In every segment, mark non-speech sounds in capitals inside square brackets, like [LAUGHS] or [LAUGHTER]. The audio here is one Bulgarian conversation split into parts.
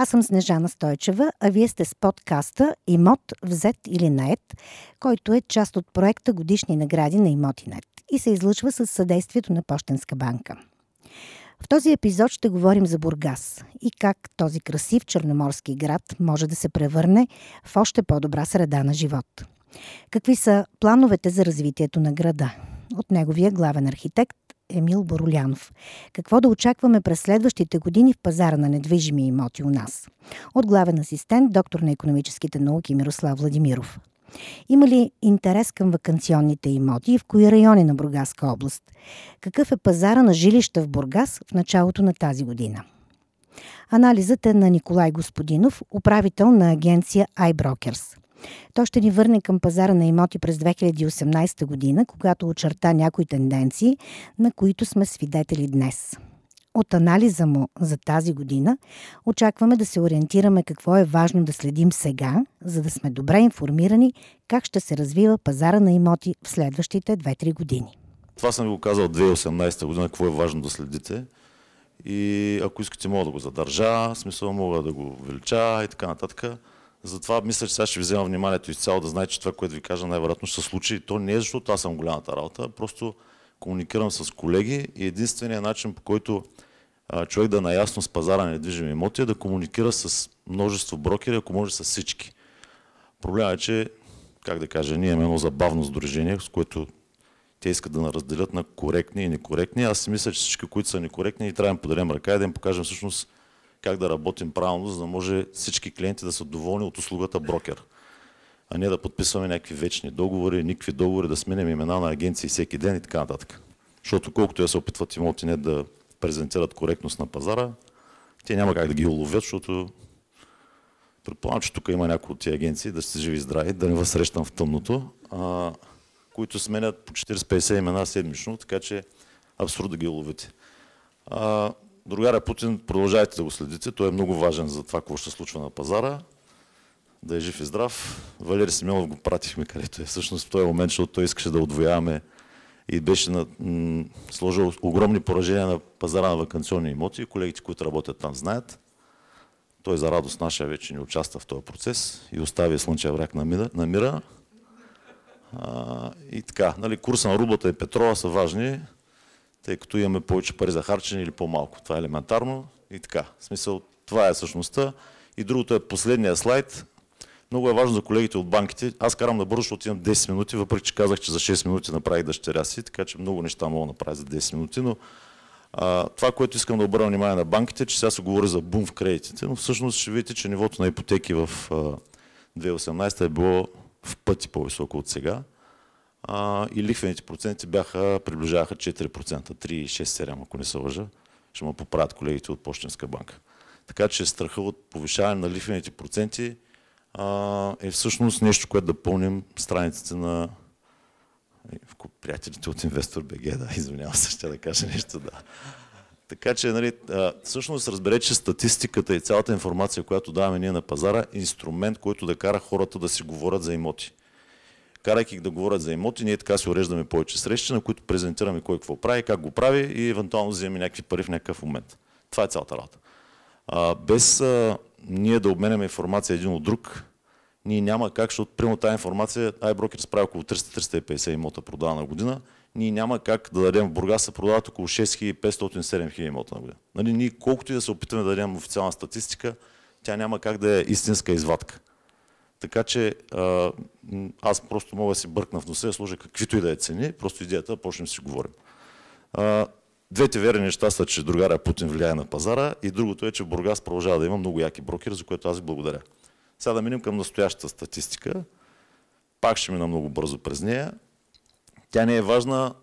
Аз съм Снежана Стойчева, а вие сте с подкаста Имот, взет или наед, който е част от проекта Годишни награди на Имотинет и се излъчва с съдействието на Пощенска банка. В този епизод ще говорим за Бургас и как този красив черноморски град може да се превърне в още по-добра среда на живот. Какви са плановете за развитието на града? От неговия главен архитект Емил Боролянов. Какво да очакваме през следващите години в пазара на недвижими имоти у нас? От главен асистент, доктор на економическите науки Мирослав Владимиров. Има ли интерес към вакансионните имоти и в кои райони на Бургаска област? Какъв е пазара на жилища в Бургас в началото на тази година? Анализът е на Николай Господинов, управител на агенция iBrokers. Той ще ни върне към пазара на имоти през 2018 година, когато очерта някои тенденции, на които сме свидетели днес. От анализа му за тази година очакваме да се ориентираме какво е важно да следим сега, за да сме добре информирани как ще се развива пазара на имоти в следващите 2-3 години. Това съм ви го казал 2018 година, какво е важно да следите. И ако искате, мога да го задържа, смисъл мога да го увелича и така нататък. Затова мисля, че сега ще ви взема вниманието изцяло да знаете, че това, което ви кажа, най-вероятно ще се случи. То не е защото аз съм голямата работа, просто комуникирам с колеги и единственият начин, по който а, човек да е наясно с пазара на недвижими имоти е да комуникира с множество брокери, ако може с всички. Проблемът е, че, как да кажа, ние имаме едно забавно сдружение, с което те искат да разделят на коректни и некоректни. Аз си мисля, че всички, които са некоректни, и трябва да им подарим ръка и да им покажем всъщност как да работим правилно, за да може всички клиенти да са доволни от услугата брокер. А не да подписваме някакви вечни договори, никакви договори, да сменим имена на агенции всеки ден и така нататък. Защото колкото я се опитват имоти не да презентират коректност на пазара, те няма как да ги уловят, защото предполагам, че тук има някои от тези агенции, да сте живи и здрави, да не възсрещам в тъмното, а, които сменят по 40-50 имена седмично, така че абсурд да ги уловите. А, Другаря Путин, продължайте да го следите. Той е много важен за това, какво ще случва на пазара. Да е жив и здрав. Валери Симеонов го пратихме където е. Всъщност в този момент, защото той искаше да отвояваме и беше на, м- сложил огромни поражения на пазара на вакансионни имоти. Колегите, които работят там, знаят. Той за радост наша вече не участва в този процес и остави слънчев враг на. На мира. А, и така, нали, курса на рублата и петрола са важни тъй като имаме повече пари за харчене или по-малко. Това е елементарно и така. В смисъл, това е същността. И другото е последния слайд. Много е важно за колегите от банките. Аз карам на бързо, защото имам 10 минути, въпреки че казах, че за 6 минути направих дъщеря си, така че много неща мога да направя за 10 минути, но а, това, което искам да обърна внимание на банките, че сега се говори за бум в кредитите, но всъщност ще видите, че нивото на ипотеки в а, 2018 е било в пъти по-високо от сега а, и лихвените проценти бяха, приближаваха 4%, 3,6-7, ако не се лъжа. Ще ме поправят колегите от Почтенска банка. Така че страха от повишаване на лихвените проценти а, е всъщност нещо, което да пълним страниците на приятелите от Инвестор БГ, да, извинявам се, ще да кажа нещо, да. Така че, нали, всъщност разберете, че статистиката и цялата информация, която даваме ние на пазара, е инструмент, който да кара хората да си говорят за имоти карайки да говорят за имоти, ние така си уреждаме повече срещи, на които презентираме кой какво прави, как го прави и евентуално вземем някакви пари в някакъв момент. Това е цялата работа. А, без а, ние да обменяме информация един от друг, ние няма как, защото примерно тази информация, iBroker справи около 300-350 имота продава на година, ние няма как да дадем в Бургас се продават около 6500-7000 имота на година. Нали, ние колкото и да се опитаме да дадем официална статистика, тя няма как да е истинска извадка. Така че а, аз просто мога да си бъркна в носа и сложа каквито и да е цени, просто идеята да почнем да си говорим. А, двете верни неща са, че другаря Путин влияе на пазара и другото е, че Бургас продължава да има много яки брокери, за което аз ви благодаря. Сега да минем към настоящата статистика. Пак ще мина много бързо през нея. Тя не е важна.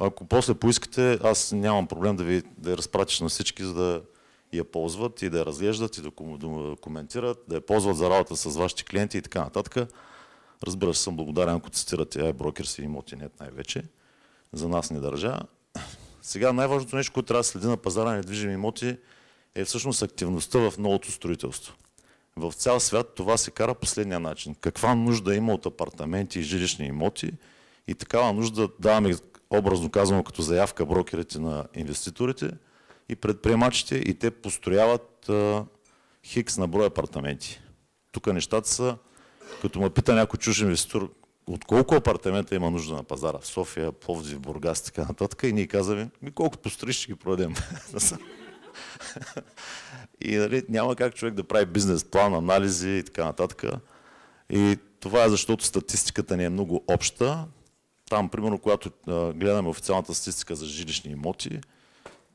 Ако после поискате, аз нямам проблем да ви да я разпратиш на всички, за да я ползват и да я разглеждат и да коментират, да я ползват за работа с вашите клиенти и така нататък. Разбира се, съм благодарен, ако цитирате iBrokers и Iмотинет най-вече. За нас не държа. [CLEARS THROAT] Сега най-важното нещо, което трябва да следи на пазара на недвижими имоти е всъщност активността в новото строителство. В цял свят това се кара последния начин. Каква нужда има от апартаменти и жилищни имоти и такава нужда даваме образно казано като заявка брокерите на инвеститорите – и предприемачите и те построяват а, хикс на брой апартаменти. Тук нещата са, като ме пита някой чуж инвеститор, от колко апартамента има нужда на пазара в София, Пловдив, Бургас така нататък, и ние казваме, ми колко построиш ще ги продадем. [LAUGHS] и нали, няма как човек да прави бизнес план, анализи и така нататък. И това е защото статистиката ни е много обща. Там, примерно, когато а, гледаме официалната статистика за жилищни имоти,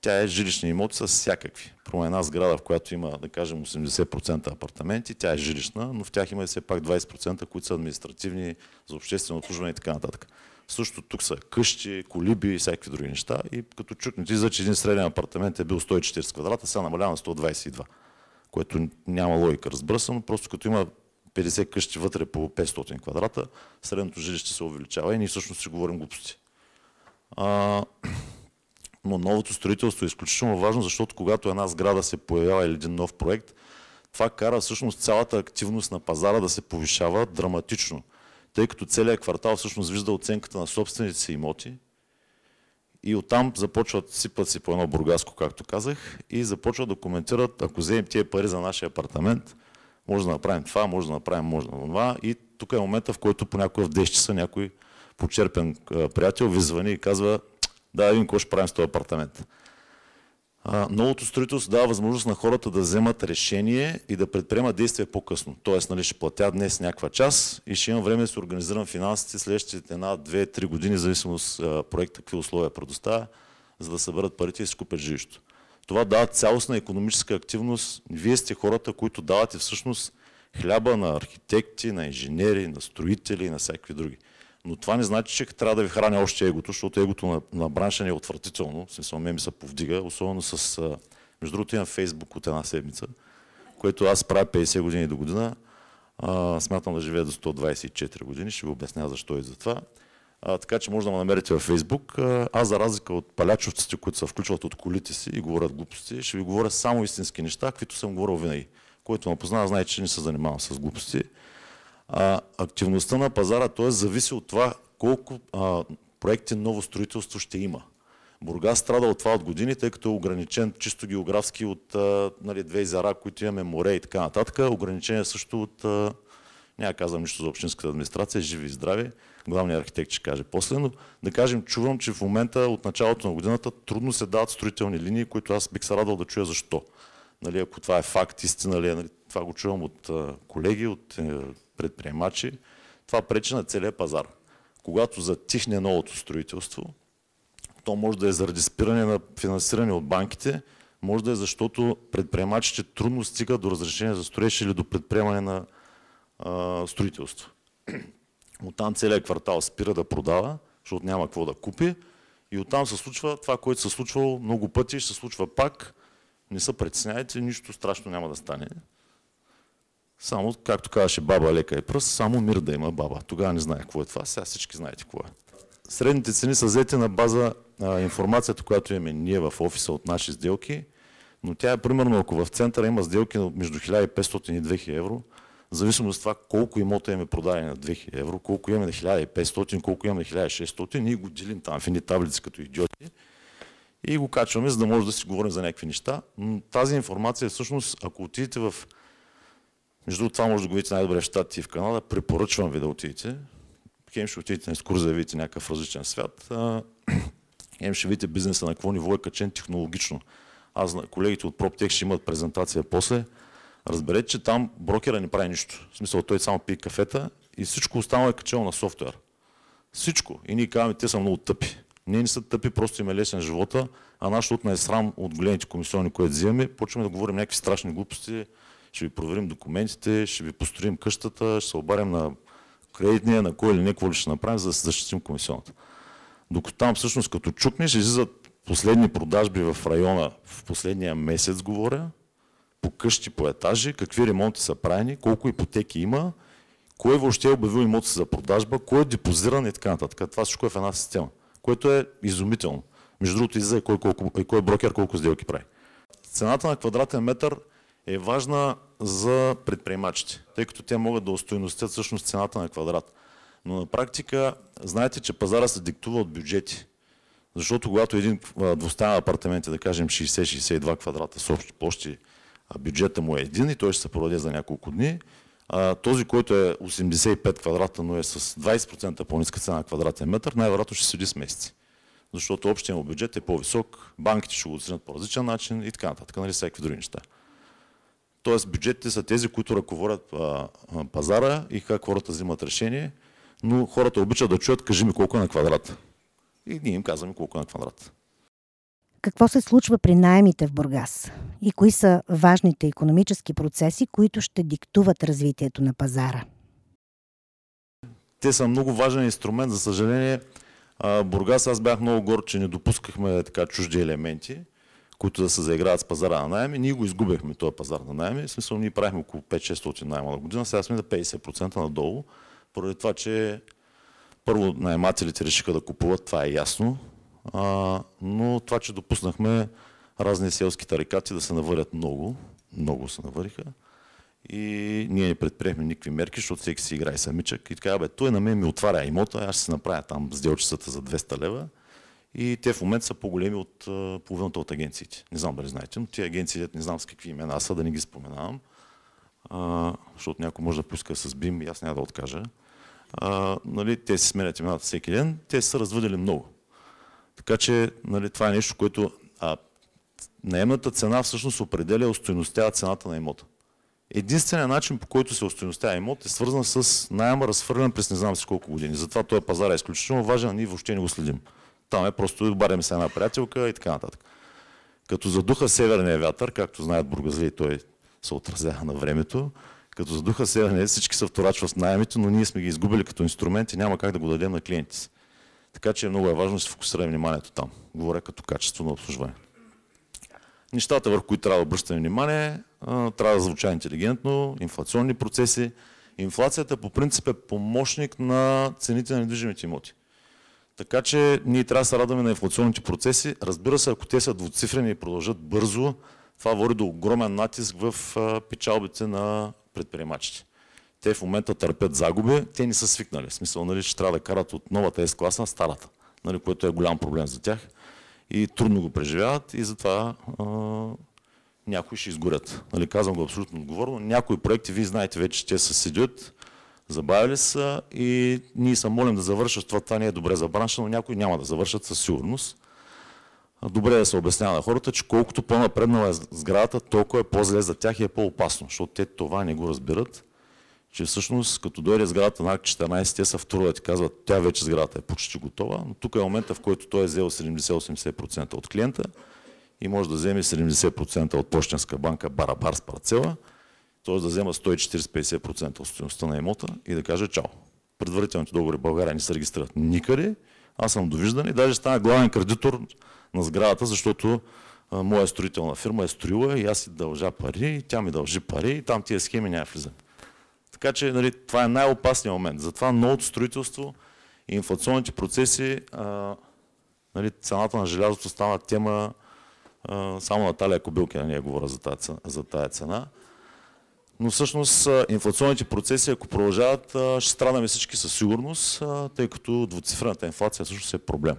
тя е жилищни имоти с всякакви. Про една сграда, в която има, да кажем, 80% апартаменти, тя е жилищна, но в тях има и все пак 20%, които са административни, за обществено обслужване и така нататък. Също тук са къщи, колиби и всякакви други неща. И като чукнете, за че един среден апартамент е бил 140 квадрата, сега намалява на 122, което няма логика, разбира се, но просто като има 50 къщи вътре по 500 квадрата, средното жилище се увеличава и ние всъщност си говорим глупости. А, но новото строителство е изключително важно, защото когато една сграда се появява или един нов проект, това кара всъщност цялата активност на пазара да се повишава драматично, тъй като целият квартал всъщност вижда оценката на собствените си имоти и оттам започват, сипат си по едно бургаско, както казах, и започват да коментират, ако вземем тия пари за нашия апартамент, може да направим това, може да направим, може да това. И тук е момента, в който понякога в 10 часа някой почерпен приятел ви звъни и казва, да видим какво ще правим с този апартамент. А, новото строителство дава възможност на хората да вземат решение и да предприемат действия по-късно. Тоест, нали, ще платя днес някаква час и ще имам време да се организирам финансите следващите една, две, три години, зависимост проекта, какви условия предоставя, за да съберат парите и си купят жилището. Това дава цялостна економическа активност. Вие сте хората, които давате всъщност хляба на архитекти, на инженери, на строители и на всякакви други. Но това не значи, че трябва да ви храни още егото, защото егото на, на бранша не е отвратително. Смисъл, ме ми се повдига, особено с... Между другото имам Фейсбук от една седмица, което аз правя 50 години до година. А, смятам да живея до 124 години, ще ви обясня защо и за това. А, така че може да ме намерите във Фейсбук. Аз за разлика от палячовците, които се включват от колите си и говорят глупости, ще ви говоря само истински неща, каквито съм говорил винаги. Който ме познава, знае, че не се занимавам с глупости а, активността на пазара, т.е. зависи от това колко а, проекти ново строителство ще има. Бургас страда от това от години, тъй като е ограничен чисто географски от а, нали, две езера, които имаме море и така нататък. Ограничение също от, а, няма казвам нищо за общинската администрация, живи и здрави, главният архитект ще каже после, но да кажем, чувам, че в момента от началото на годината трудно се дават строителни линии, които аз бих се радвал да чуя защо. Нали, ако това е факт, истина ли е, нали, това го чувам от а, колеги, от е, предприемачи, това пречи на целия пазар. Когато затихне новото строителство, то може да е заради спиране на финансиране от банките, може да е защото предприемачите трудно стигат до разрешение за строеж или до предприемане на а, строителство. [CLEARS THROAT] Оттам целият квартал спира да продава, защото няма какво да купи. И оттам се случва това, което се случвало много пъти, ще се случва пак. Не се притесняйте, нищо страшно няма да стане. Само, както казваше баба лека и пръст, само мир да има баба. Тогава не знае какво е това, сега всички знаете какво е. Средните цени са взети на база а, информацията, която имаме ние в офиса от наши сделки, но тя е примерно, ако в центъра има сделки между 1500 и 2000 евро, в зависимост от това колко имота имаме продадени на 2000 евро, колко имаме на 1500, колко имаме на 1600, ние го делим там в едни таблици като идиоти и го качваме, за да може да си говорим за някакви неща. Но тази информация всъщност, ако отидете в между другото, това може да го видите най-добре в Штатите и в Канада. Препоръчвам ви да отидете. Хем ще отидете на екскурзия да видите някакъв различен свят. [CLEARS THROAT] Хем ще видите бизнеса на какво ниво е качен технологично. Аз, колегите от PropTech ще имат презентация после. Разберете, че там брокера не прави нищо. В смисъл, той само пие кафета и всичко останало е качено на софтуер. Всичко. И ние казваме, те са много тъпи. Ние не са тъпи, просто им е лесен живота, а нашото е срам от големите комисиони, които взимаме. Почваме да говорим някакви страшни глупости, ще ви проверим документите, ще ви построим къщата, ще се обарим на кредитния, на кой или не, какво ли ще направим, за да се защитим комисионата. Докато там всъщност като чукнеш, излизат последни продажби в района в последния месец, говоря, по къщи, по етажи, какви ремонти са правени, колко ипотеки има, кой въобще е обявил имота си за продажба, кой е депозиран и така нататък. Това всичко е в една система, което е изумително. Между другото, излиза и кой, колко, и кой брокер колко сделки прави. Цената на квадратен метър е важна за предприемачите, тъй като те могат да устойностят всъщност цената на квадрат. Но на практика, знаете, че пазара се диктува от бюджети. Защото когато един двустаен апартамент е, да кажем, 60-62 квадрата с общи площи, бюджета му е един и той ще се продаде за няколко дни. А, този, който е 85 квадрата, но е с 20% по-ниска цена на квадратен метър, най-вероятно ще седи с месеци. Защото общия му бюджет е по-висок, банките ще го оценят по различен начин и така нататък, нали, всякакви други неща. Тоест бюджетите са тези, които ръководят а, а, пазара и как хората взимат решение, но хората обичат да чуят, кажи ми колко е на квадрат. И ние им казваме колко е на квадрат. Какво се случва при найемите в Бургас? И кои са важните економически процеси, които ще диктуват развитието на пазара? Те са много важен инструмент. За съжаление, Бургас аз бях много горд, че не допускахме така чужди елементи, които да се заиграват с пазара на найеми. Ние го изгубихме този пазар на найеми. В смисъл, ние правихме около 5-600 найема на година, сега сме на 50% надолу, поради това, че първо наемателите решиха да купуват, това е ясно. А, но това, че допуснахме разни селски тарикати да се навърят много, много се навариха. И ние не предприехме никакви мерки, защото всеки си играе самичък. И така, бе, той на мен ми отваря имота, аз ще се направя там сделчицата за 200 лева. И те в момента са по-големи от половината от агенциите. Не знам дали знаете, но тези агенции не знам с какви имена са, да не ги споменавам. А, защото някой може да поиска с БИМ и аз няма да откажа. А, нали, те си сменят имената всеки ден, те са развъдели много. Така че нали, това е нещо, което а, наемната цена всъщност определя устойностява цената на имота. Единственият начин, по който се устойностява имот е свързан с найема разхвърлен през не знам си колко години. Затова този пазар е изключително важен, а ние въобще не го следим. Там е просто баряме се една приятелка и така нататък. Като задуха северния вятър, както знаят бургазли, той се отразява на времето, като задуха северния, всички се вторачват с найемите, но ние сме ги изгубили като инструмент и няма как да го дадем на клиентите си. Така че е много е важно да се фокусира вниманието там. Говоря като качество на обслужване. Нещата, върху които трябва да обръщаме внимание, трябва да звуча интелигентно, инфлационни процеси. Инфлацията по принцип е помощник на цените на недвижимите имоти. Така че ние трябва да се радваме на инфлационните процеси. Разбира се, ако те са двуцифрени и продължат бързо, това води до огромен натиск в печалбите на предприемачите. Те в момента търпят загуби, те не са свикнали. В смисъл, нали, че трябва да карат от новата S-класа на старата, нали, което е голям проблем за тях. И трудно го преживяват и затова а, някои ще изгорят. Нали, казвам го абсолютно отговорно. Някои проекти, вие знаете вече, те се седят, забавили са и ние се молим да завършат. Това, това не е добре за бранша, но някои няма да завършат със сигурност. Добре е да се обяснява на хората, че колкото по-напреднала е сградата, толкова е по-зле за тях и е по-опасно, защото те това не го разбират че всъщност като дойде сградата на 14, те са вторуват и казват, тя вече сградата е почти готова, но тук е момента, в който той е взел 70-80% от клиента и може да вземе 70% от почтенска банка барабар с парцела, т.е. да взема 140-50% от стоеността на имота и да каже чао. Предварителните договори в България не се регистрират никъде, аз съм довиждан и даже стана главен кредитор на сградата, защото а, моя строителна фирма е строила и аз си дължа пари, и тя ми дължи пари и там тия схеми няма влизат. Така че нали, това е най-опасният момент. Затова новото строителство и инфлационните процеси, а, нали, цената на желязото става тема, а, само Наталия Кобилкина не говоря за тази, за тази цена. Но всъщност инфлационните процеси, ако продължават, ще страдаме всички със сигурност, тъй като двуцифрената инфлация всъщност е проблем.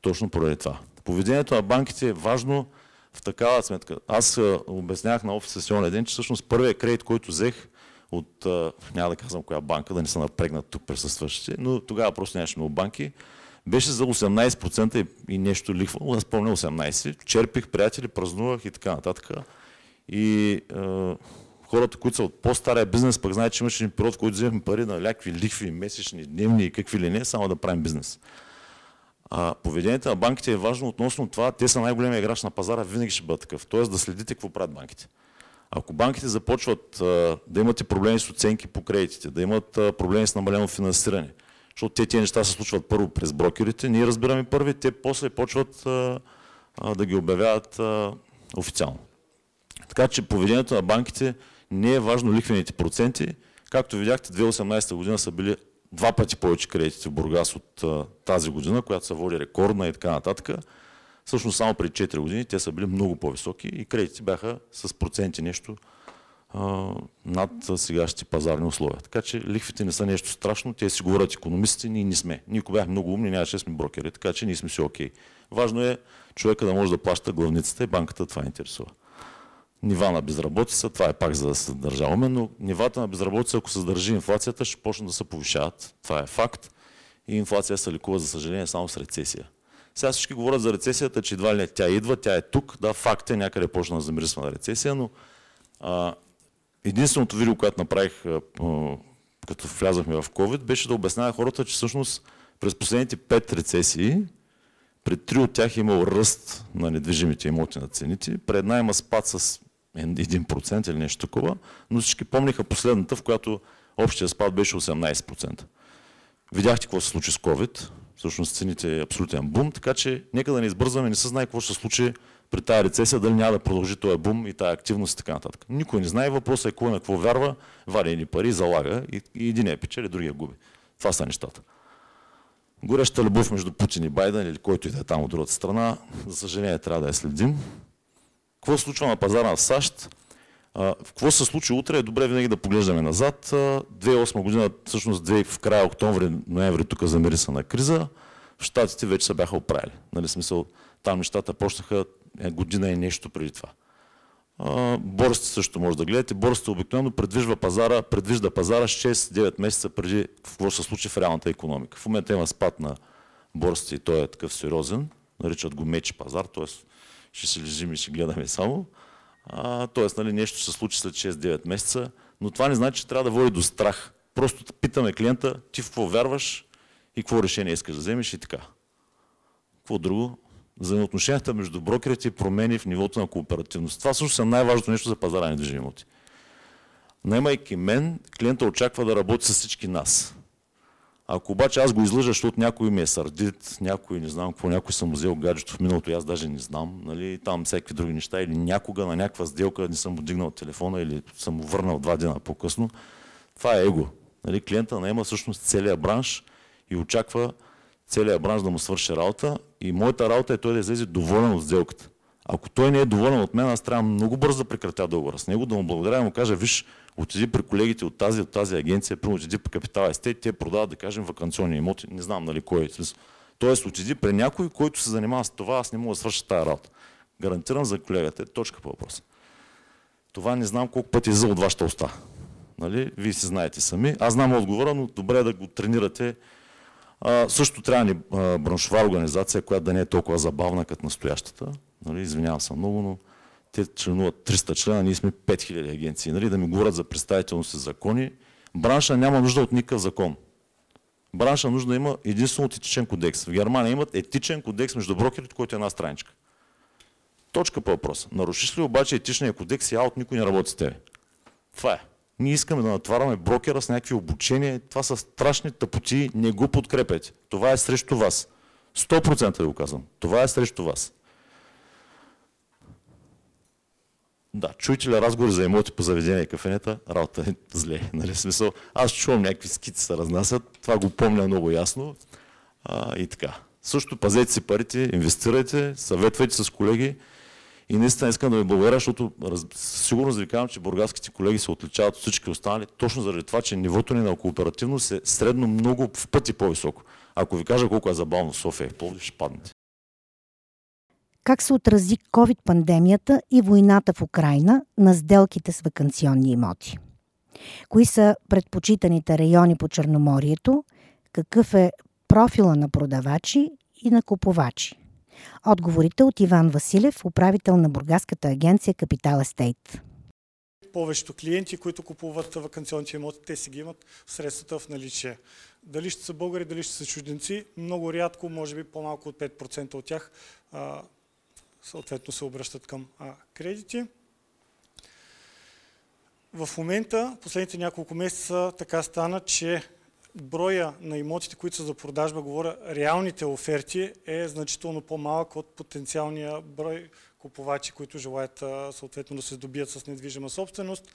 Точно поради това. Поведението на банките е важно в такава сметка. Аз обяснявах на офиса си ден, че всъщност първият кредит, който взех, от, няма да казвам коя банка, да не са напрегнат тук присъстващите, но тогава просто нямаше много банки. Беше за 18% и, нещо лихва, аз помня 18%. Черпих приятели, празнувах и така нататък. И хората, които са от по-стария бизнес, пък знаят, че имаше един период, в който взехме пари на някакви лихви, месечни, дневни и какви ли не, само да правим бизнес. А, поведението на банките е важно относно това, те са най-големия играч на пазара, винаги ще бъдат такъв. Тоест да следите какво правят банките. Ако банките започват а, да имат проблеми с оценки по кредитите, да имат а, проблеми с намалено финансиране, защото те тези неща се случват първо през брокерите, ние разбираме първи, те после почват а, а, да ги обявяват а, официално. Така че поведението на банките не е важно лихвените проценти. Както видяхте, 2018 година са били два пъти повече кредитите в Бургас от тази година, която се води рекордна и така нататък. Всъщност само преди 4 години те са били много по-високи и кредитите бяха с проценти нещо над сегашните пазарни условия. Така че лихвите не са нещо страшно, те си говорят економистите, ние не сме. Ние бяхме много умни, нямаше сме брокери, така че ние сме си окей. Важно е човека да може да плаща главницата и банката това интересува. Нива на безработица, това е пак за да се държаваме, но нивата на безработица, ако се задържи инфлацията, ще почнат да се повишават. Това е факт. И инфлация се лекува, за съжаление, само с рецесия. Сега всички говорят за рецесията, че едва ли тя идва, тя е тук. Да, факт е, някъде почна да замирисва на рецесия, но а, единственото видео, което направих, а, като влязахме в COVID, беше да обяснява хората, че всъщност през последните пет рецесии, пред три от тях е имал ръст на недвижимите имоти на цените, пред една има спад с 1% или нещо такова, но всички помниха последната, в която общия спад беше 18%. Видяхте какво се случи с COVID, всъщност цените е абсолютен бум, така че нека да не избързваме, не се знае какво ще се случи при тази рецесия, дали няма да продължи този бум и тази активност и така нататък. Никой не знае, въпросът е кой на какво вярва, вади ни пари, залага и, и един е печели, другия губи. Това са нещата. Гореща любов между Путин и Байден или който и да е там от другата страна, за съжаление трябва да я следим. Какво се случва на пазара на САЩ? какво се случи утре е добре винаги да поглеждаме назад. 2008 година, всъщност в края октомври-ноември тук замириса на криза. В Штатите вече се бяха оправили. Нали, смисъл, там нещата почнаха е, година и нещо преди това. Борсите също може да гледате. Борсите обикновено предвижда пазара, предвижда пазара 6-9 месеца преди какво се случи в реалната економика. В момента има спад на борсите и той е такъв сериозен. Наричат го меч пазар, т.е. ще се лежим и ще гледаме само. Тоест, нали, нещо се случи след 6-9 месеца, но това не значи, че трябва да води до страх. Просто питаме клиента, ти в какво вярваш и какво решение искаш да вземеш и така. Какво друго? Взаимоотношенията между брокерите и промени в нивото на кооперативност. Това също е най-важното нещо за пазара на недвижими имоти. Наймайки мен, клиента очаква да работи с всички нас. Ако обаче аз го излъжа, защото някой ми е сърдит, някой не знам какво, някой съм взел гаджето в миналото, аз даже не знам, нали, там всякакви други неща, или някога на някаква сделка не съм от телефона или съм му върнал два дена по-късно, това е его. Нали, клиента наема всъщност целият бранш и очаква целият бранш да му свърши работа и моята работа е той да излезе доволен от сделката. Ако той не е доволен от мен, аз трябва много бързо да прекратя договора с него, да му благодаря и му кажа, виж, отиди при колегите от тази, от тази агенция, примерно отиди при Капитал Естет, те продават, да кажем, вакансионни имоти, не знам нали кой. е. Тоест отиди при някой, който се занимава с това, аз не мога да свърша тази работа. Гарантирам за колегата, е точка по въпроса. Това не знам колко пъти е за от вашата уста. Нали? Вие си знаете сами. Аз знам отговора, но добре е да го тренирате. А, също трябва ни а, браншова организация, която да не е толкова забавна като настоящата. Нали? Извинявам се много, но те членуват 300 члена, ние сме 5000 агенции, нали, да ми говорят за представителност и закони. Бранша няма нужда от никакъв закон. Бранша нужда да има единствено от етичен кодекс. В Германия имат етичен кодекс между брокерите, който е една страничка. Точка по въпроса. Нарушиш ли обаче етичния кодекс и аут, никой не работи с тебе. Това е. Ние искаме да натварваме брокера с някакви обучения. Това са страшни тъпоти, не го подкрепете. Това е срещу вас. 100% да го казвам. Това е срещу вас. Да, чуете ли разговори за имоти по заведения и кафенета, работа е зле. [LAUGHS] Нали? Смисъл, аз чувам някакви скици се разнасят, това го помня много ясно а, и така. Също пазете си парите, инвестирайте, съветвайте с колеги и наистина искам да ви благодаря, защото раз... сигурно ви казвам, че бургаските колеги се отличават от всички останали, точно заради това, че нивото ни на кооперативност е средно много в пъти по-високо. Ако ви кажа колко е забавно София и Пловдив, ще паднете как се отрази COVID-пандемията и войната в Украина на сделките с вакансионни имоти. Кои са предпочитаните райони по Черноморието, какъв е профила на продавачи и на купувачи. Отговорите от Иван Василев, управител на бургаската агенция Капитал Естейт. Повечето клиенти, които купуват вакансионните имоти, те си ги имат средствата в наличие. Дали ще са българи, дали ще са чужденци, много рядко, може би по-малко от 5% от тях съответно се обръщат към а, кредити. В момента, последните няколко месеца, така стана, че броя на имотите, които са за продажба, говоря реалните оферти, е значително по-малък от потенциалния брой купувачи, които желаят съответно да се здобият с недвижима собственост.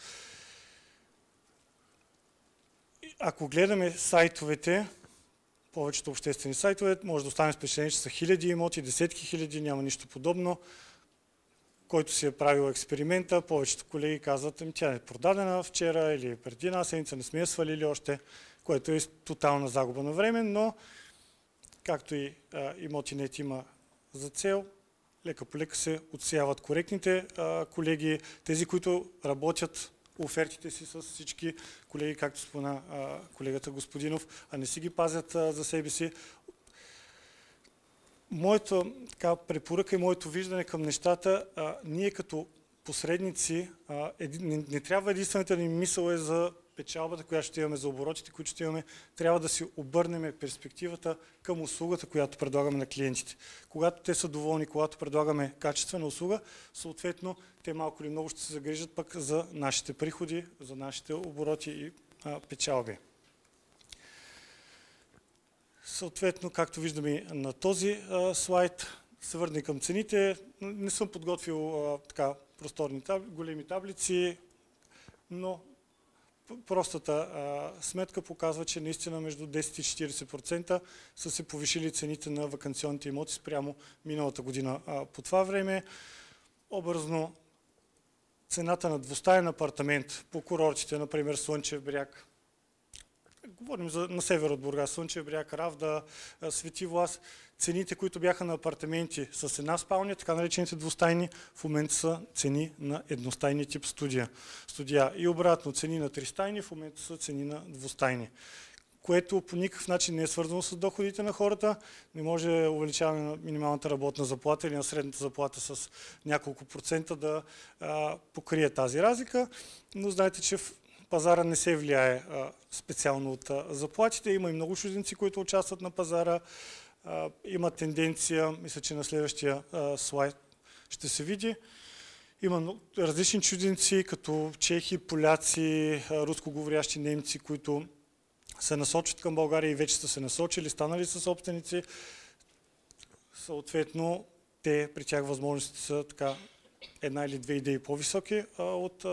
Ако гледаме сайтовете, повечето обществени сайтове, може да остане впечатление, че са хиляди имоти, десетки хиляди, няма нищо подобно. Който си е правил експеримента, повечето колеги казват, ами тя е продадена вчера или преди една седмица, не сме я свалили още, което е тотална загуба на време, но както и имотинет има за цел лека по лека се отсяват коректните а, колеги, тези, които работят офертите си с всички колеги, както спомена колегата Господинов, а не си ги пазят а, за себе си. Моята така, препоръка и моето виждане към нещата, а, ние като посредници, а, еди, не, не трябва единствената ни мисъл е за печалбата, която ще имаме, за оборотите, които ще имаме, трябва да си обърнем перспективата към услугата, която предлагаме на клиентите. Когато те са доволни, когато предлагаме качествена услуга, съответно те малко или много ще се загрижат пък за нашите приходи, за нашите обороти и а, печалби. Съответно, както виждаме на този а, слайд, се върне към цените. Не съм подготвил а, така просторни таб... големи таблици, но простата а, сметка показва, че наистина между 10 и 40% са се повишили цените на вакансионните имоти спрямо миналата година. А, по това време, образно, цената на двустаен апартамент по курортите, например Слънчев бряг, говорим за, на север от Бургас, Слънчев бряг, Равда, Свети Влас, цените, които бяха на апартаменти с една спалня, така наречените двустайни, в момента са цени на едностайни тип студия. студия. И обратно, цени на тристайни, в момента са цени на двустайни което по никакъв начин не е свързано с доходите на хората. Не може увеличаване на минималната работна заплата или на средната заплата с няколко процента да а, покрие тази разлика. Но знаете, че в пазара не се влияе специално от заплатите. Има и много чужденци, които участват на пазара. Има тенденция, мисля, че на следващия слайд ще се види. Има различни чужденци, като чехи, поляци, рускоговорящи немци, които се насочат към България и вече са се насочили, станали са собственици. Съответно, те при тях възможностите са така една или две идеи по-високи от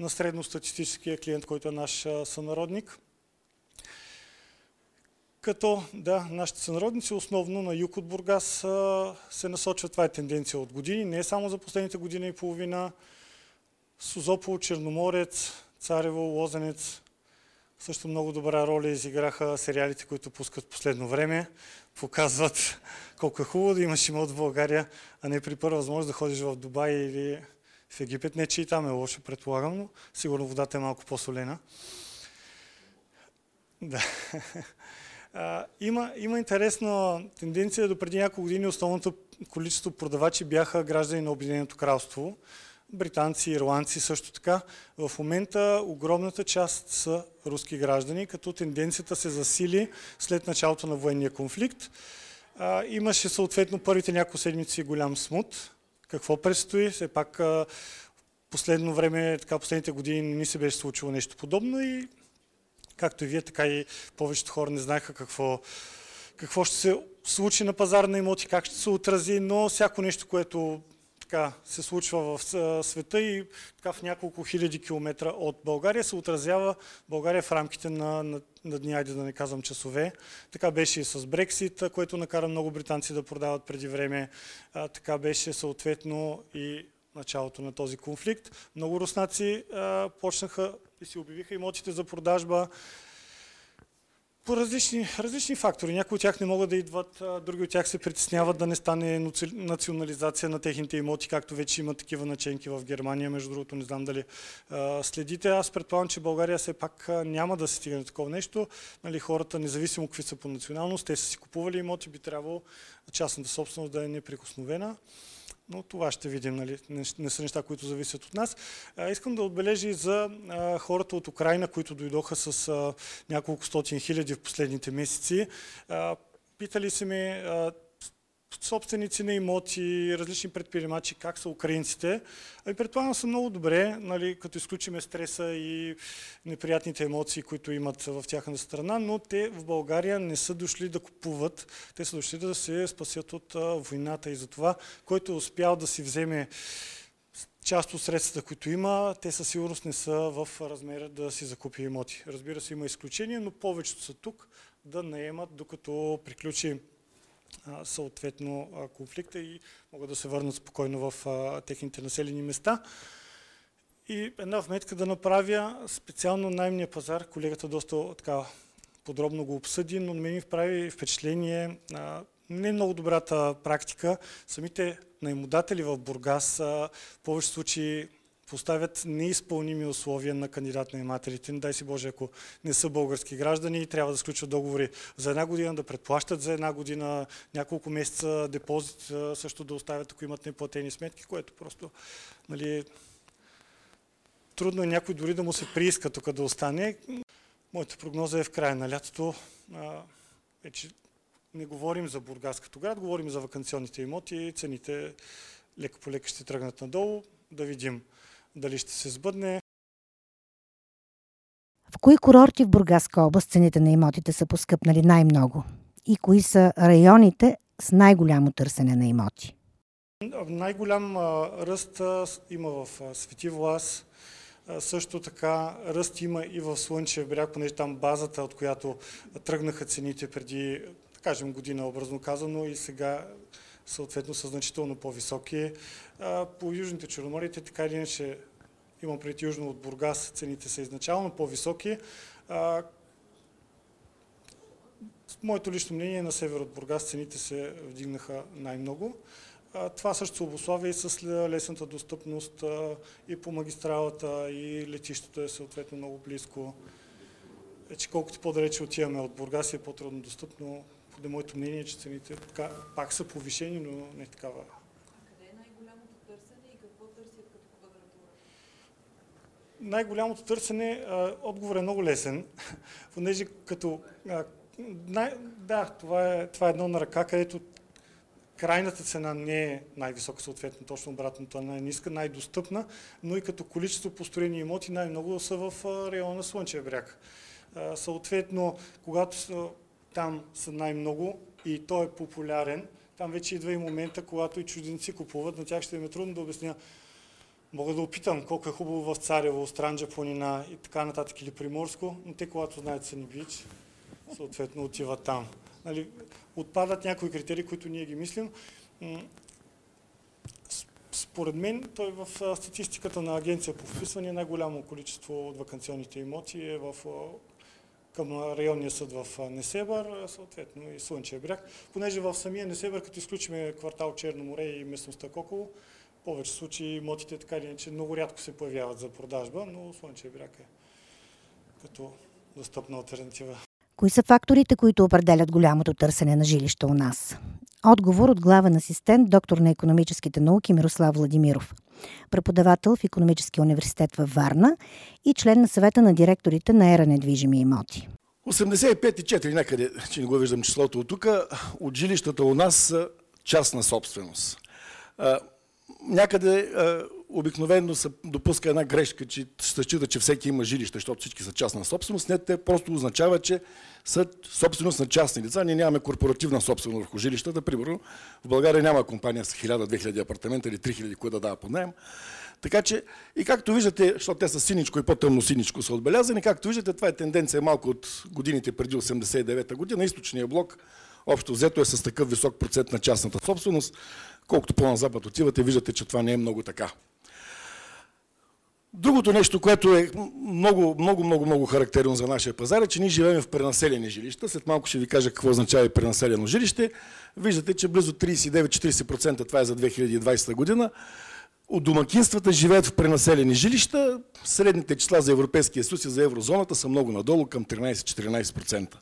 на средностатистическия клиент, който е наш сънародник. Като, да, нашите сънародници основно на юг от Бургас се насочват. Това е тенденция от години, не е само за последните година и половина. Созопол, Черноморец, Царево, Лозенец, също много добра роля изиграха сериалите, които пускат последно време. Показват [LAUGHS] колко е хубаво да имаш имот в България, а не при първа възможност да ходиш в Дубай или в Египет. Не, че и там е лошо, предполагам, но сигурно водата е малко по-солена. Да. А, има, има интересна тенденция. До преди няколко години основното количество продавачи бяха граждани на Обединеното кралство. Британци, ирландци също така. В момента огромната част са руски граждани, като тенденцията се засили след началото на военния конфликт. А, имаше съответно първите няколко седмици голям смут какво предстои. Все пак последно време, така последните години не се беше случило нещо подобно и както и вие, така и повечето хора не знаеха какво, какво ще се случи на пазар на имоти, как ще се отрази, но всяко нещо, което така, се случва в света и така в няколко хиляди километра от България се отразява България в рамките на, на, на дни, айде да не казвам часове. Така беше и с Брексит, което накара много британци да продават преди време. А, така беше съответно и началото на този конфликт. Много руснаци а, почнаха и си обявиха имотите за продажба по различни, различни фактори. Някои от тях не могат да идват, други от тях се притесняват да не стане национализация на техните имоти, както вече има такива наченки в Германия. Между другото, не знам дали следите. Аз предполагам, че България все пак няма да се стигне до такова нещо. Нали, хората, независимо какви са по националност, те са си купували имоти, би трябвало частната собственост да е неприкосновена но това ще видим, нали? не, са неща, които зависят от нас. Искам да отбележа и за хората от Украина, които дойдоха с няколко стотин хиляди в последните месеци. Питали се ми собственици на имоти, различни предприемачи, как са украинците. Ами предполагам са много добре, нали, като изключиме стреса и неприятните емоции, които имат в тяхната страна, но те в България не са дошли да купуват, те са дошли да се спасят от а, войната и за това, който е успял да си вземе част от средствата, които има, те със сигурност не са в размера да си закупи имоти. Разбира се, има изключения, но повечето са тук да наемат, докато приключи съответно конфликта и могат да се върнат спокойно в техните населени места. И една вметка да направя специално наймния пазар. Колегата доста така подробно го обсъди, но мен ми прави впечатление не е много добрата практика. Самите наемодатели в Бургас в повече случаи поставят неизпълними условия на кандидат наемателите. Не дай си Боже, ако не са български граждани, трябва да сключват договори за една година, да предплащат за една година, няколко месеца депозит също да оставят, ако имат неплатени сметки, което просто нали, трудно е някой дори да му се прииска тук да остане. Моята прогноза е в края на лятото. вече не говорим за Бургас като град, говорим за вакансионните имоти цените лека по лека ще тръгнат надолу. Да видим дали ще се сбъдне. В кои курорти в Бургаска област цените на имотите са поскъпнали най-много? И кои са районите с най-голямо търсене на имоти? Най-голям ръст има в Свети Влас, също така ръст има и в Слънчев бряг, понеже там базата, от която тръгнаха цените преди, да кажем, година образно казано и сега съответно са значително по-високи. По южните черноморите, така или иначе, имам пред южно от Бургас, цените са изначално по-високи. Моето лично мнение на север от Бургас цените се вдигнаха най-много. Това също се обославя и с лесната достъпност и по магистралата, и летището е съответно много близко. Вече колкото по-далече отиваме от Бургас е по-трудно достъпно. Поне моето мнение, че цените пак са повишени, но не такава. Къде е най-голямото търсене и какво търсят като квадратура? Най-голямото търсене, отговор е много лесен, [LAUGHS] понеже като... най, да, това е, това е едно на ръка, където крайната цена не е най-висока, съответно точно обратното, най-ниска, най-достъпна, но и като количество построени имоти най-много са в района на Слънчев бряг. Съответно, когато са, там са най-много и той е популярен, там вече идва и момента, когато и чужденци купуват, на тях ще им е трудно да обясня. Мога да опитам колко е хубаво в Царево, Странджа планина и така нататък или Приморско, но те, когато знаят Съни Бич, съответно отиват там. Нали, отпадат някои критерии, които ние ги мислим. Според мен, той в статистиката на агенция по вписване най-голямо количество от вакансионните имоти е в, към районния съд в Несебър, съответно и Слънчев бряг. Понеже в самия Несебър, като изключиме квартал Черно море и местността Коково, повече случаи имотите така или иначе много рядко се появяват за продажба, но Слънчев бряг е като достъпна альтернатива. Кои са факторите, които определят голямото търсене на жилища у нас? Отговор от главен асистент, доктор на економическите науки Мирослав Владимиров, преподавател в Економическия университет във Варна и член на съвета на директорите на ера недвижими имоти. 85,4 някъде, че не го виждам числото от тук, от жилищата у нас са частна собственост. Някъде обикновено се допуска една грешка, че се счита, че всеки има жилище, защото всички са частна собственост. Не, те просто означава, че са собственост на частни лица. Ние нямаме корпоративна собственост върху жилищата. Примерно в България няма компания с 1000-2000 апартамента или 3000, които да дава по найем. Така че, и както виждате, защото те са синичко и по-тъмно синичко са отбелязани, както виждате, това е тенденция малко от годините преди 89-та година. Източния блок общо взето е с такъв висок процент на частната собственост. Колкото по-на запад отивате, виждате, че това не е много така. Другото нещо, което е много, много, много, много характерно за нашия пазар е, че ние живеем в пренаселени жилища. След малко ще ви кажа какво означава и пренаселено жилище. Виждате, че близо 39-40% това е за 2020 година. От домакинствата живеят в пренаселени жилища. Средните числа за Европейския съюз и за еврозоната са много надолу, към 13-14%.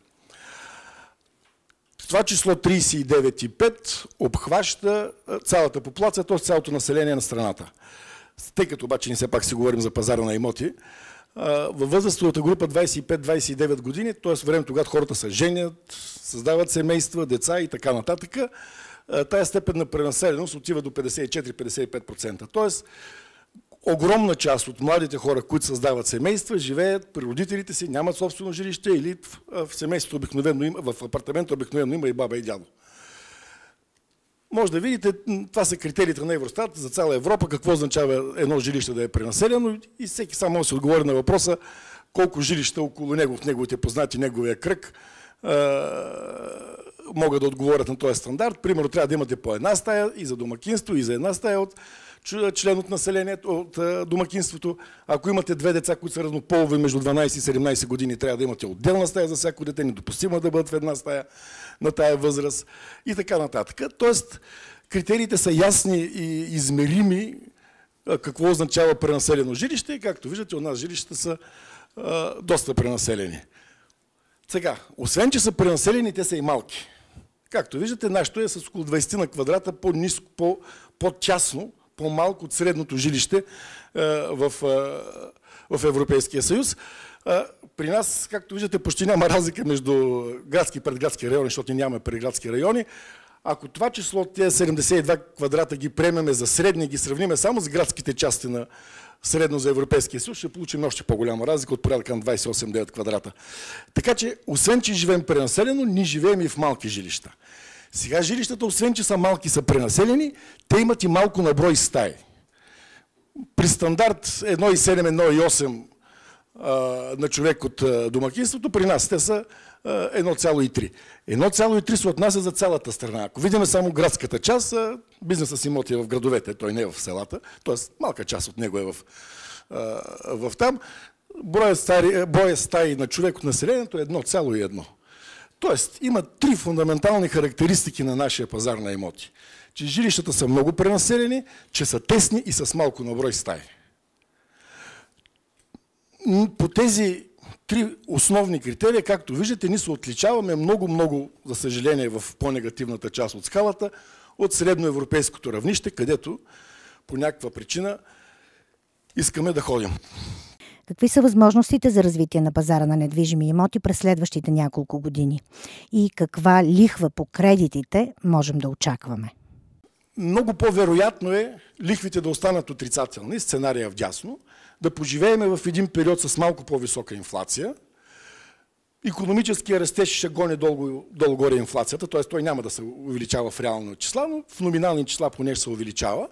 Това число 39,5 обхваща цялата популация, т.е. цялото население на страната тъй като обаче ни все пак си говорим за пазара на имоти, във възрастовата група 25-29 години, т.е. времето, когато хората се женят, създават семейства, деца и така нататък, тая степен на пренаселеност отива до 54-55%. Тоест, огромна част от младите хора, които създават семейства, живеят при родителите си, нямат собствено жилище или в семейството обикновено има, в апартамента обикновено има и баба и дядо. Може да видите, това са критериите на Евростат за цяла Европа, какво означава едно жилище да е пренаселено и всеки само се отговори на въпроса колко жилища около него, в неговите познати, неговия кръг, могат да отговорят на този стандарт. Примерно трябва да имате по една стая и за домакинство, и за една стая от член от населението, от а, домакинството. Ако имате две деца, които са разнополови между 12 и 17 години, трябва да имате отделна стая за всяко дете, недопустимо е да бъдат в една стая на тая възраст и така нататък. Тоест, критериите са ясни и измерими какво означава пренаселено жилище и както виждате, у нас жилищата са доста пренаселени. Сега, освен, че са пренаселени, те са и малки. Както виждате, нашето е с около 20 на квадрата по-низко, по, по-тясно, по-малко от средното жилище е, в, е, в Европейския съюз. Е, При нас, както виждате, почти няма [LAUGHS] разлика между градски и предградски райони, защото нямаме предградски райони. Ако това число, тези 72 квадрата ги приемеме за средни, ги сравниме само с градските части на средно за Европейския съюз, ще получим още по-голяма разлика от порядъка на 28-9 квадрата. Така че, освен, че живеем пренаселено, ние живеем и в малки жилища. Сега жилищата, освен, че са малки, са пренаселени, те имат и малко наброй стаи. При стандарт 1,7, 1,8 на човек от домакинството, при нас те са а, 1,3. 1,3 се отнася за цялата страна. Ако видим само градската част, бизнеса с имоти е в градовете, той не е в селата, т.е. малка част от него е в, в там. Броя, стари, броя стаи на човек от населението е 1,1. Тоест, има три фундаментални характеристики на нашия пазар на имоти. Че жилищата са много пренаселени, че са тесни и с малко наброй стаи. По тези три основни критерия, както виждате, ние се отличаваме много-много, за съжаление, в по-негативната част от скалата, от средноевропейското равнище, където по някаква причина искаме да ходим. Какви са възможностите за развитие на пазара на недвижими имоти през следващите няколко години? И каква лихва по кредитите можем да очакваме? много по-вероятно е лихвите да останат отрицателни, сценария вдясно, да поживееме в един период с малко по-висока инфлация, Економическия растеж ще гони долу, долу-горе инфлацията, т.е. той няма да се увеличава в реални числа, но в номинални числа поне ще се увеличава.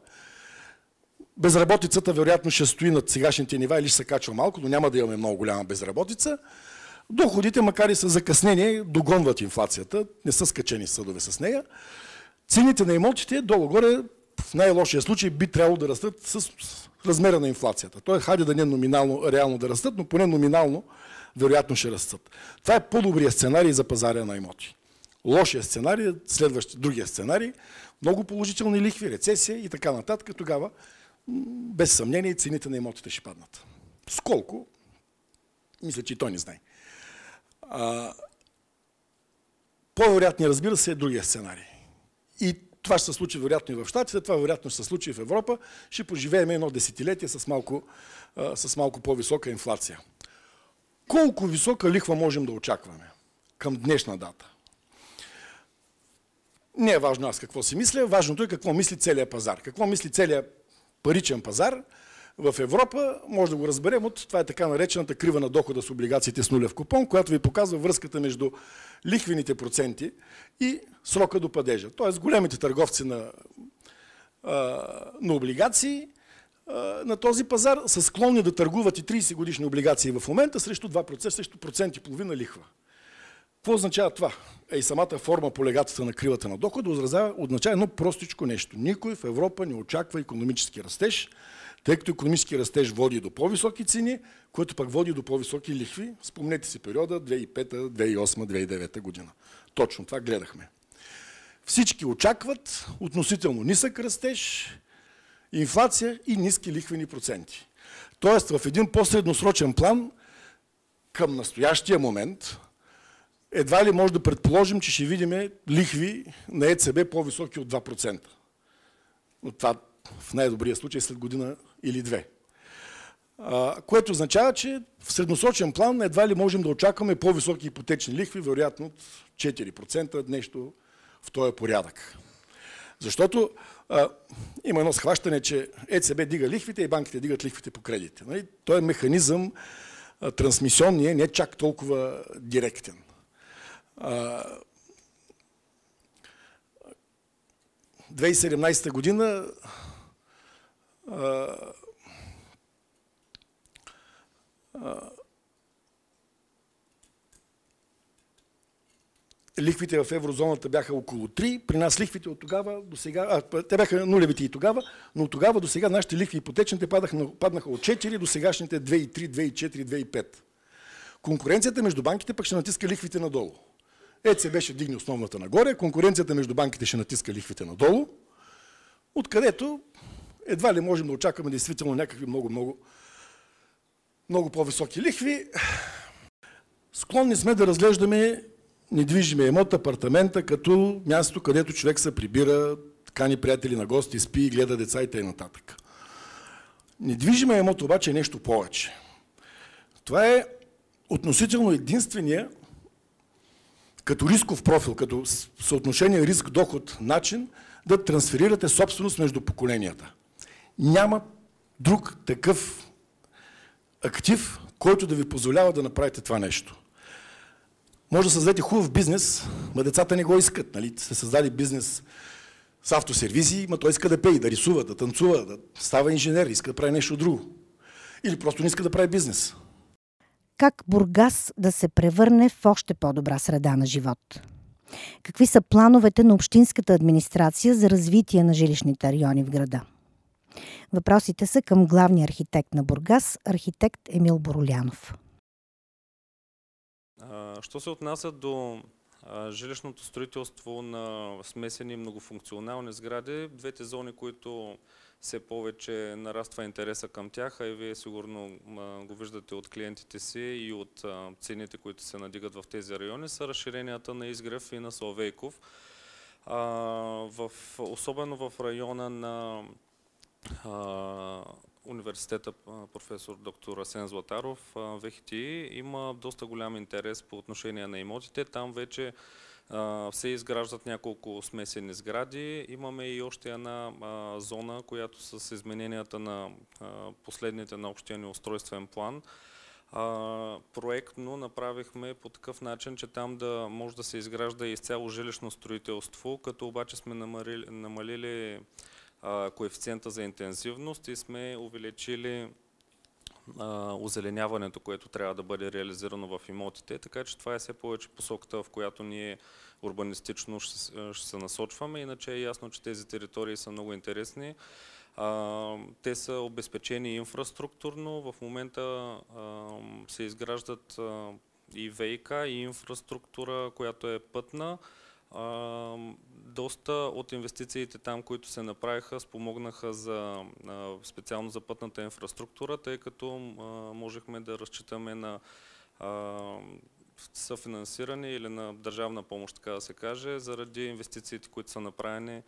Безработицата вероятно ще стои над сегашните нива или ще се качва малко, но няма да имаме много голяма безработица. Доходите, макар и с закъснение, догонват инфлацията, не са скачени съдове с нея. Цените на имотите долу-горе в най-лошия случай би трябвало да растат с размера на инфлацията. Той хайде да не номинално, реално да растат, но поне номинално вероятно ще растат. Това е по-добрият сценарий за пазаря на имоти. Лошия сценарий, следващия, другия сценарий, много положителни лихви, рецесия и така нататък, тогава без съмнение цените на имотите ще паднат. Сколко? Мисля, че и той не знае. По-вероятният, разбира се, е другия сценарий. И това ще се случи вероятно и в Штатите, това вероятно ще се случи и в Европа. Ще поживеем едно десетилетие с малко, а, с малко по-висока инфлация. Колко висока лихва можем да очакваме към днешна дата? Не е важно аз какво си мисля, важното е какво мисли целият пазар. Какво мисли целият паричен пазар в Европа, може да го разберем от това е така наречената крива на дохода с облигациите с нулев купон, която ви показва връзката между лихвените проценти и срока до падежа. Тоест големите търговци на, на облигации на този пазар са склонни да търгуват и 30 годишни облигации в момента срещу 2%, срещу процент и половина лихва. Какво означава това? Е, и самата форма по легатата на кривата на дохода означава, означава едно простичко нещо. Никой в Европа не очаква економически растеж, тъй като економически растеж води до по-високи цени, което пък води до по-високи лихви. Спомнете си периода 2005, 2008, 2009 година. Точно това гледахме. Всички очакват относително нисък растеж, инфлация и ниски лихвени проценти. Тоест в един по-средносрочен план към настоящия момент едва ли може да предположим, че ще видим лихви на ЕЦБ по-високи от 2%. Но това в най-добрия случай след година или две. Което означава, че в средносрочен план едва ли можем да очакваме по-високи ипотечни лихви, вероятно от 4%, нещо в този порядък. Защото а, има едно схващане, че ЕЦБ дига лихвите и банките дигат лихвите по кредите. Нали? Той е механизъм а, трансмисионния, не чак толкова директен. А, 2017 година лихвите в еврозоната бяха около 3, при нас лихвите от тогава до сега, а, те бяха нулевите и тогава, но от тогава до сега нашите лихви ипотечните паднаха, паднаха от 4 до сегашните 2,3, 2,4, 2,5. Конкуренцията между банките пък ще натиска лихвите надолу. ЕЦБ ще дигне основната нагоре, конкуренцията между банките ще натиска лихвите надолу, откъдето едва ли можем да очакваме действително някакви много, много, по-високи лихви. Склонни сме да разглеждаме недвижимия имот, апартамента, като място, където човек се прибира, кани приятели на гости, спи, гледа деца и т.н. Недвижимия имот обаче е нещо повече. Това е относително единствения като рисков профил, като съотношение риск-доход начин да трансферирате собственост между поколенията. Няма друг такъв актив, който да ви позволява да направите това нещо. Може да създадете хубав бизнес, но децата не го искат. Нали? Сте създали бизнес с автосервизи, но той иска да пее, да рисува, да танцува, да става инженер, иска да прави нещо друго. Или просто не иска да прави бизнес. Как Бургас да се превърне в още по-добра среда на живот? Какви са плановете на Общинската администрация за развитие на жилищните райони в града? Въпросите са към главния архитект на Бургас, архитект Емил Боролянов. Що се отнася до жилищното строителство на смесени многофункционални сгради, двете зони, които все повече нараства интереса към тях, а и вие сигурно го виждате от клиентите си и от цените, които се надигат в тези райони, са разширенията на Изгрев и на Соловейков. В, особено в района на университета професор доктор Асен Златаров, ВХТИ, има доста голям интерес по отношение на имотите. Там вече се изграждат няколко смесени сгради. Имаме и още една зона, която с измененията на последните на общия ни устройствен план проектно направихме по такъв начин, че там да може да се изгражда изцяло жилищно строителство, като обаче сме намалили, намалили коефициента за интензивност и сме увеличили озеленяването, което трябва да бъде реализирано в имотите, така че това е все повече посоката, в която ние урбанистично ще, ще се насочваме. Иначе е ясно, че тези територии са много интересни. А, те са обезпечени инфраструктурно. В момента а, се изграждат а, и ВИК, и инфраструктура, която е пътна доста от инвестициите там, които се направиха, спомогнаха за, специално за пътната инфраструктура, тъй като можехме да разчитаме на съфинансиране или на държавна помощ, така да се каже, заради инвестициите, които са направени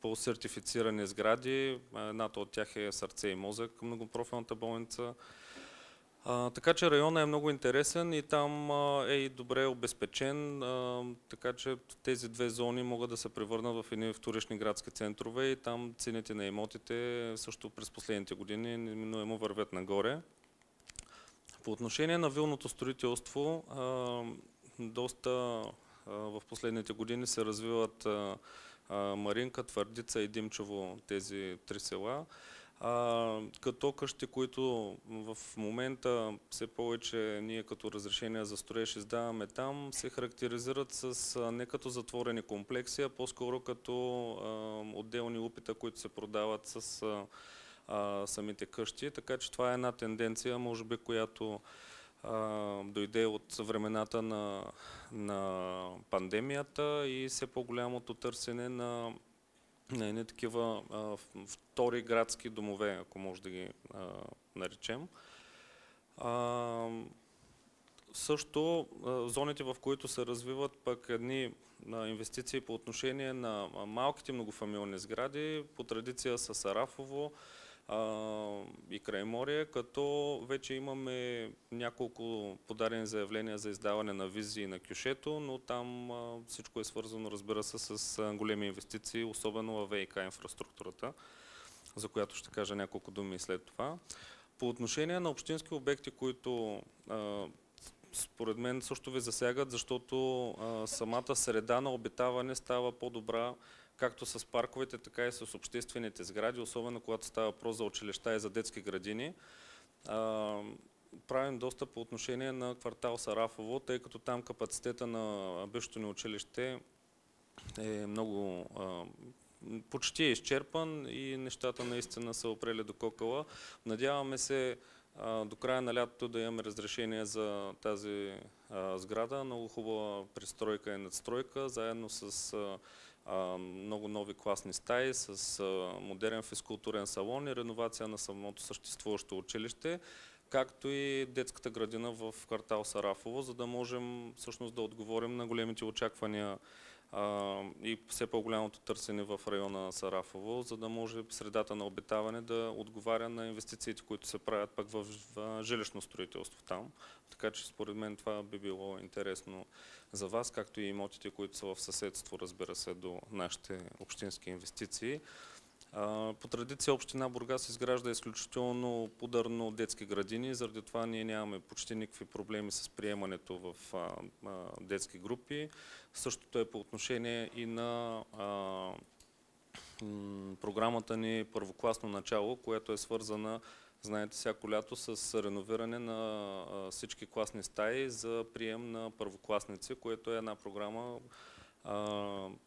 по сертифицирани сгради. Едната от тях е сърце и мозък, многопрофилната болница. А, така че района е много интересен и там а, е и добре обезпечен, а, така че тези две зони могат да се превърнат в едни вторични градски центрове и там цените на имотите също през последните години неминуемо вървят нагоре. По отношение на вилното строителство, а, доста а, в последните години се развиват а, Маринка, Твърдица и Димчево, тези три села. А, като къщи, които в момента все повече ние като разрешения за строеж издаваме там, се характеризират с а, не като затворени комплекси, а по-скоро като а, отделни опита, които се продават с а, а, самите къщи. Така че това е една тенденция, може би, която а, дойде от времената на, на пандемията и все по-голямото търсене на на едни такива а, втори градски домове, ако може да ги а, наречем. А, също а, зоните, в които се развиват пък едни а, инвестиции по отношение на малките многофамилни сгради, по традиция с Сарафово, и Крайморие, като вече имаме няколко подадени заявления за издаване на визии на кюшето, но там всичко е свързано, разбира се, с големи инвестиции, особено в ВИК инфраструктурата, за която ще кажа няколко думи след това. По отношение на общински обекти, които според мен също ви засягат, защото самата среда на обитаване става по-добра както с парковете, така и с обществените сгради, особено когато става въпрос за училища и за детски градини. правим доста по отношение на квартал Сарафово, тъй като там капацитета на бившето ни училище е много а, почти е изчерпан и нещата наистина са опрели до кокала. Надяваме се а, до края на лятото да имаме разрешение за тази а, сграда. Много хубава пристройка и надстройка, заедно с а, а, много нови класни стаи, с модерен физкултурен салон и реновация на самото съществуващо училище както и детската градина в квартал Сарафово, за да можем всъщност да отговорим на големите очаквания и все по-голямото търсене в района Сарафово, за да може средата на обитаване да отговаря на инвестициите, които се правят пък в жилищно строителство там. Така че според мен това би било интересно за вас, както и имотите, които са в съседство, разбира се, до нашите общински инвестиции. По традиция община Бургас изгражда изключително подарно детски градини, заради това ние нямаме почти никакви проблеми с приемането в детски групи. Същото е по отношение и на програмата ни Първокласно начало, което е свързана знаете, всяко лято с реновиране на всички класни стаи за прием на първокласници, което е една програма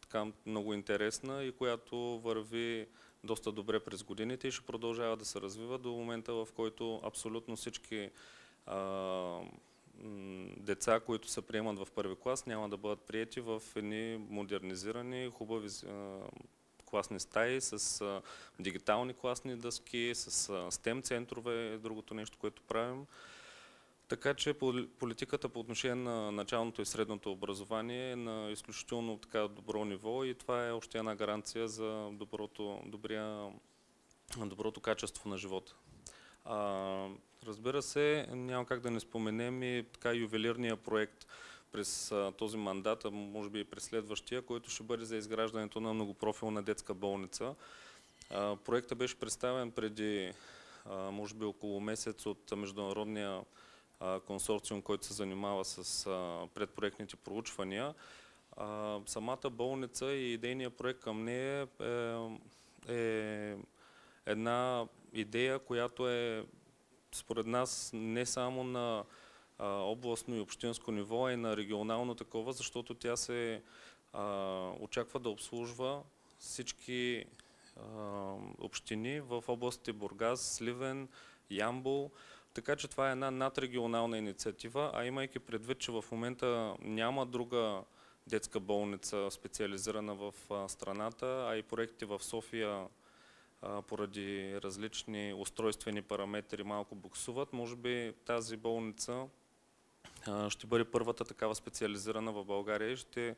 така много интересна и която върви доста добре през годините и ще продължава да се развива до момента, в който абсолютно всички а, деца, които се приемат в първи клас, няма да бъдат приети в едни модернизирани, хубави а, класни стаи с а, дигитални класни дъски, с а, STEM центрове, е другото нещо, което правим. Така че политиката по отношение на началното и средното образование е на изключително така добро ниво и това е още една гаранция за доброто, добрия, доброто качество на живота. А, разбира се, няма как да не споменем и така ювелирния проект през а, този мандат, а може би и през следващия, който ще бъде за изграждането на многопрофилна детска болница. А, проектът беше представен преди а, може би около месец от Международния консорциум, който се занимава с предпроектните проучвания. Самата болница и идейният проект към нея е, е една идея, която е според нас не само на областно и общинско ниво, а и на регионално такова, защото тя се очаква да обслужва всички общини в областите Бургас, Сливен, Ямбол, така че това е една надрегионална инициатива, а имайки предвид, че в момента няма друга детска болница специализирана в страната, а и проекти в София поради различни устройствени параметри малко буксуват, може би тази болница ще бъде първата такава специализирана в България и ще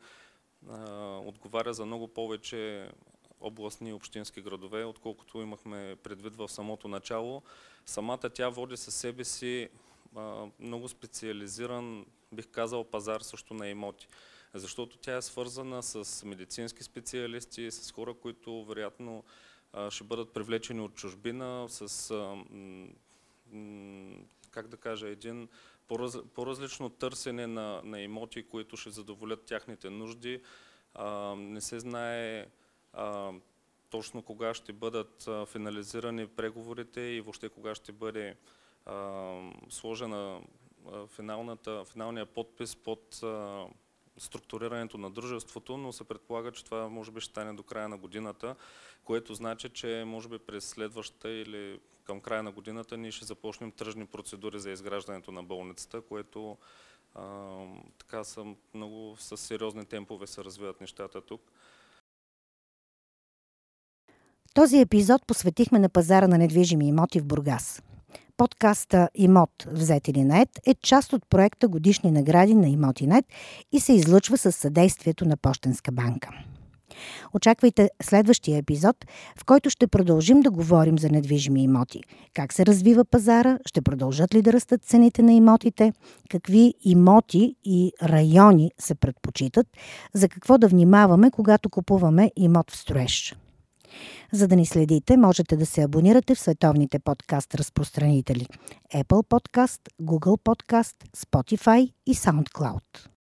отговаря за много повече областни и общински градове, отколкото имахме предвид в самото начало. Самата тя води със себе си много специализиран, бих казал, пазар също на имоти. Защото тя е свързана с медицински специалисти, с хора, които вероятно ще бъдат привлечени от чужбина, с, как да кажа, един по-различно търсене на, на имоти, които ще задоволят тяхните нужди. не се знае точно кога ще бъдат финализирани преговорите и въобще кога ще бъде сложена финалната, финалния подпис под структурирането на дружеството, но се предполага, че това може би ще стане до края на годината, което значи, че може би през следващата или към края на годината ние ще започнем тръжни процедури за изграждането на болницата, което а, така са много с сериозни темпове се развиват нещата тук. Този епизод посветихме на пазара на недвижими имоти в Бургас. Подкаста Имот взет или нет е част от проекта Годишни награди на Имотинет и се излъчва с съдействието на Пощенска банка. Очаквайте следващия епизод, в който ще продължим да говорим за недвижими имоти. Как се развива пазара, ще продължат ли да растат цените на имотите, какви имоти и райони се предпочитат, за какво да внимаваме, когато купуваме имот в строеж. За да ни следите, можете да се абонирате в световните подкаст разпространители Apple Podcast, Google Podcast, Spotify и SoundCloud.